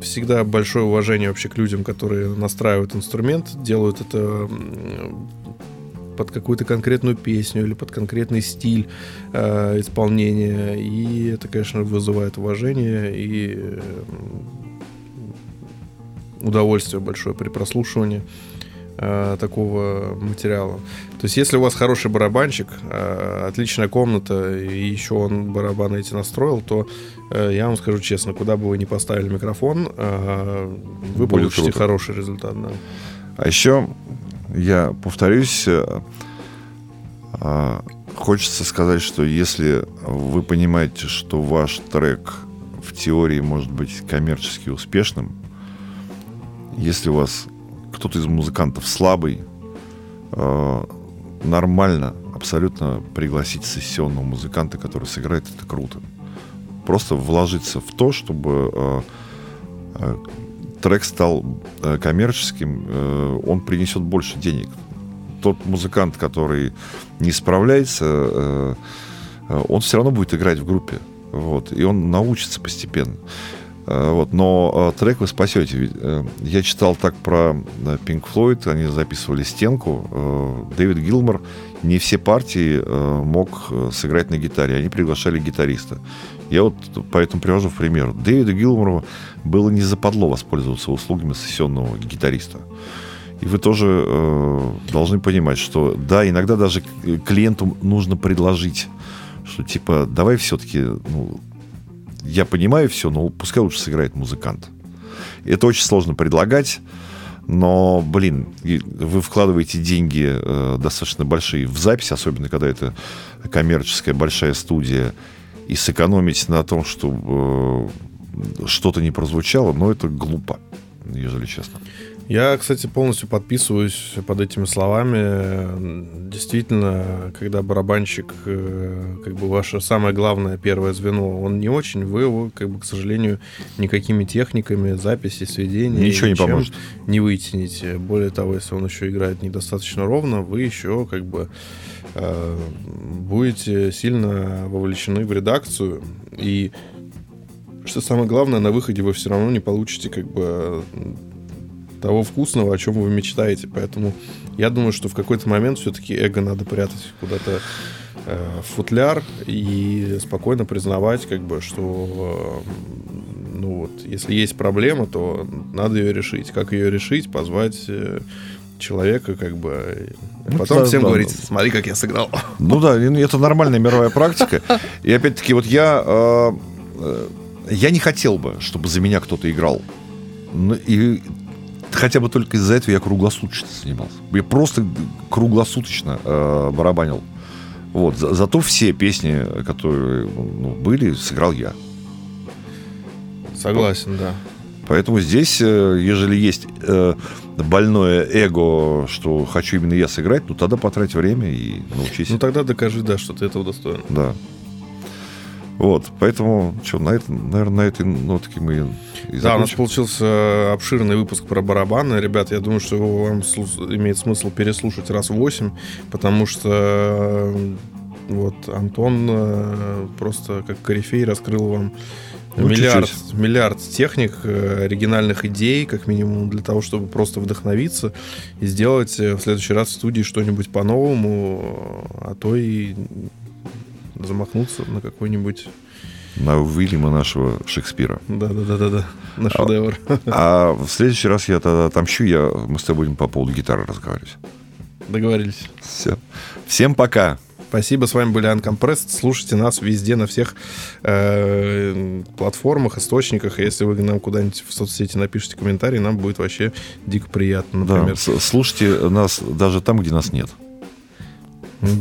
Speaker 1: всегда большое уважение вообще к людям, которые настраивают инструмент, делают это под какую-то конкретную песню или под конкретный стиль э, исполнения. И это, конечно, вызывает уважение и э, удовольствие большое при прослушивании э, такого материала. То есть, если у вас хороший барабанщик, э, отличная комната, и еще он барабаны эти настроил, то э, я вам скажу честно, куда бы вы ни поставили микрофон, э, вы Будет получите круто. хороший результат. Да.
Speaker 2: А еще я повторюсь, э, э, хочется сказать, что если вы понимаете, что ваш трек в теории может быть коммерчески успешным, если у вас кто-то из музыкантов слабый, э, нормально абсолютно пригласить сессионного музыканта, который сыграет, это круто. Просто вложиться в то, чтобы трек стал э, коммерческим, э, он принесет больше денег. Тот музыкант, который не справляется, э, он все равно будет играть в группе. Вот, и он научится постепенно. Вот, но трек вы спасете. Я читал так про Pink Floyd, они записывали стенку. Дэвид Гилмор не все партии мог сыграть на гитаре, они приглашали гитариста. Я вот поэтому привожу в пример. Дэвиду Гилмору было не западло воспользоваться услугами сессионного гитариста. И вы тоже э, должны понимать, что да, иногда даже клиенту нужно предложить, что типа давай все-таки, ну, я понимаю все, но пускай лучше сыграет музыкант. Это очень сложно предлагать, но, блин, вы вкладываете деньги э, достаточно большие в запись, особенно когда это коммерческая большая студия, и сэкономить на том, чтобы э, что-то не прозвучало, но это глупо, ежели честно.
Speaker 1: Я, кстати, полностью подписываюсь под этими словами. Действительно, когда барабанщик, э, как бы ваше самое главное первое звено, он не очень, вы его, как бы, к сожалению, никакими техниками записи, сведения
Speaker 2: ничего не поможет,
Speaker 1: не вытяните. Более того, если он еще играет недостаточно ровно, вы еще как бы э, будете сильно вовлечены в редакцию и что самое главное, на выходе вы все равно не получите как бы того вкусного, о чем вы мечтаете. Поэтому я думаю, что в какой-то момент все-таки эго надо прятать куда-то э, в футляр и спокойно признавать, как бы, что э, ну вот, если есть проблема, то надо ее решить. Как ее решить? Позвать э, человека, как бы. Ну, потом да, всем да, говорить, да. смотри, как я сыграл.
Speaker 2: Ну да, это нормальная мировая практика. И опять-таки, вот я, я не хотел бы, чтобы за меня кто-то играл. Ну, и хотя бы только из-за этого я круглосуточно занимался. Я просто круглосуточно э, барабанил. Вот. За, зато все песни, которые ну, были, сыграл я.
Speaker 1: Согласен, да.
Speaker 2: Поэтому здесь, э, ежели есть э, больное эго, что хочу именно я сыграть, ну тогда потрать время и научись.
Speaker 1: Ну тогда докажи, да, что ты этого достоин.
Speaker 2: Да. Вот, поэтому, что, на это, наверное, на этой нотке мы и
Speaker 1: Да, у нас
Speaker 2: закончим.
Speaker 1: получился обширный выпуск про барабаны. Ребят, я думаю, что его вам имеет смысл переслушать раз в 8, потому что э, вот Антон э, просто как корифей раскрыл вам
Speaker 2: Ну,
Speaker 1: миллиард,
Speaker 2: чуть-чуть.
Speaker 1: миллиард техник, э, оригинальных идей, как минимум, для того, чтобы просто вдохновиться и сделать э, в следующий раз в студии что-нибудь по-новому, э, а то и замахнуться на какой-нибудь...
Speaker 2: На Уильяма нашего Шекспира.
Speaker 1: Да-да-да-да, на шедевр.
Speaker 2: А в следующий раз я тогда отомщу, я, мы с тобой будем по поводу гитары разговаривать.
Speaker 1: Договорились.
Speaker 2: Все. Всем пока.
Speaker 1: Спасибо, с вами были Uncompressed. Слушайте нас везде, на всех э, платформах, источниках. Если вы нам куда-нибудь в соцсети напишите комментарий, нам будет вообще дико приятно,
Speaker 2: Да,
Speaker 1: например.
Speaker 2: с- слушайте нас даже там, где нас нет.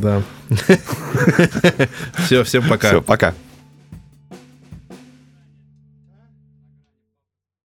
Speaker 1: Да. Все, всем пока.
Speaker 2: Все, пока.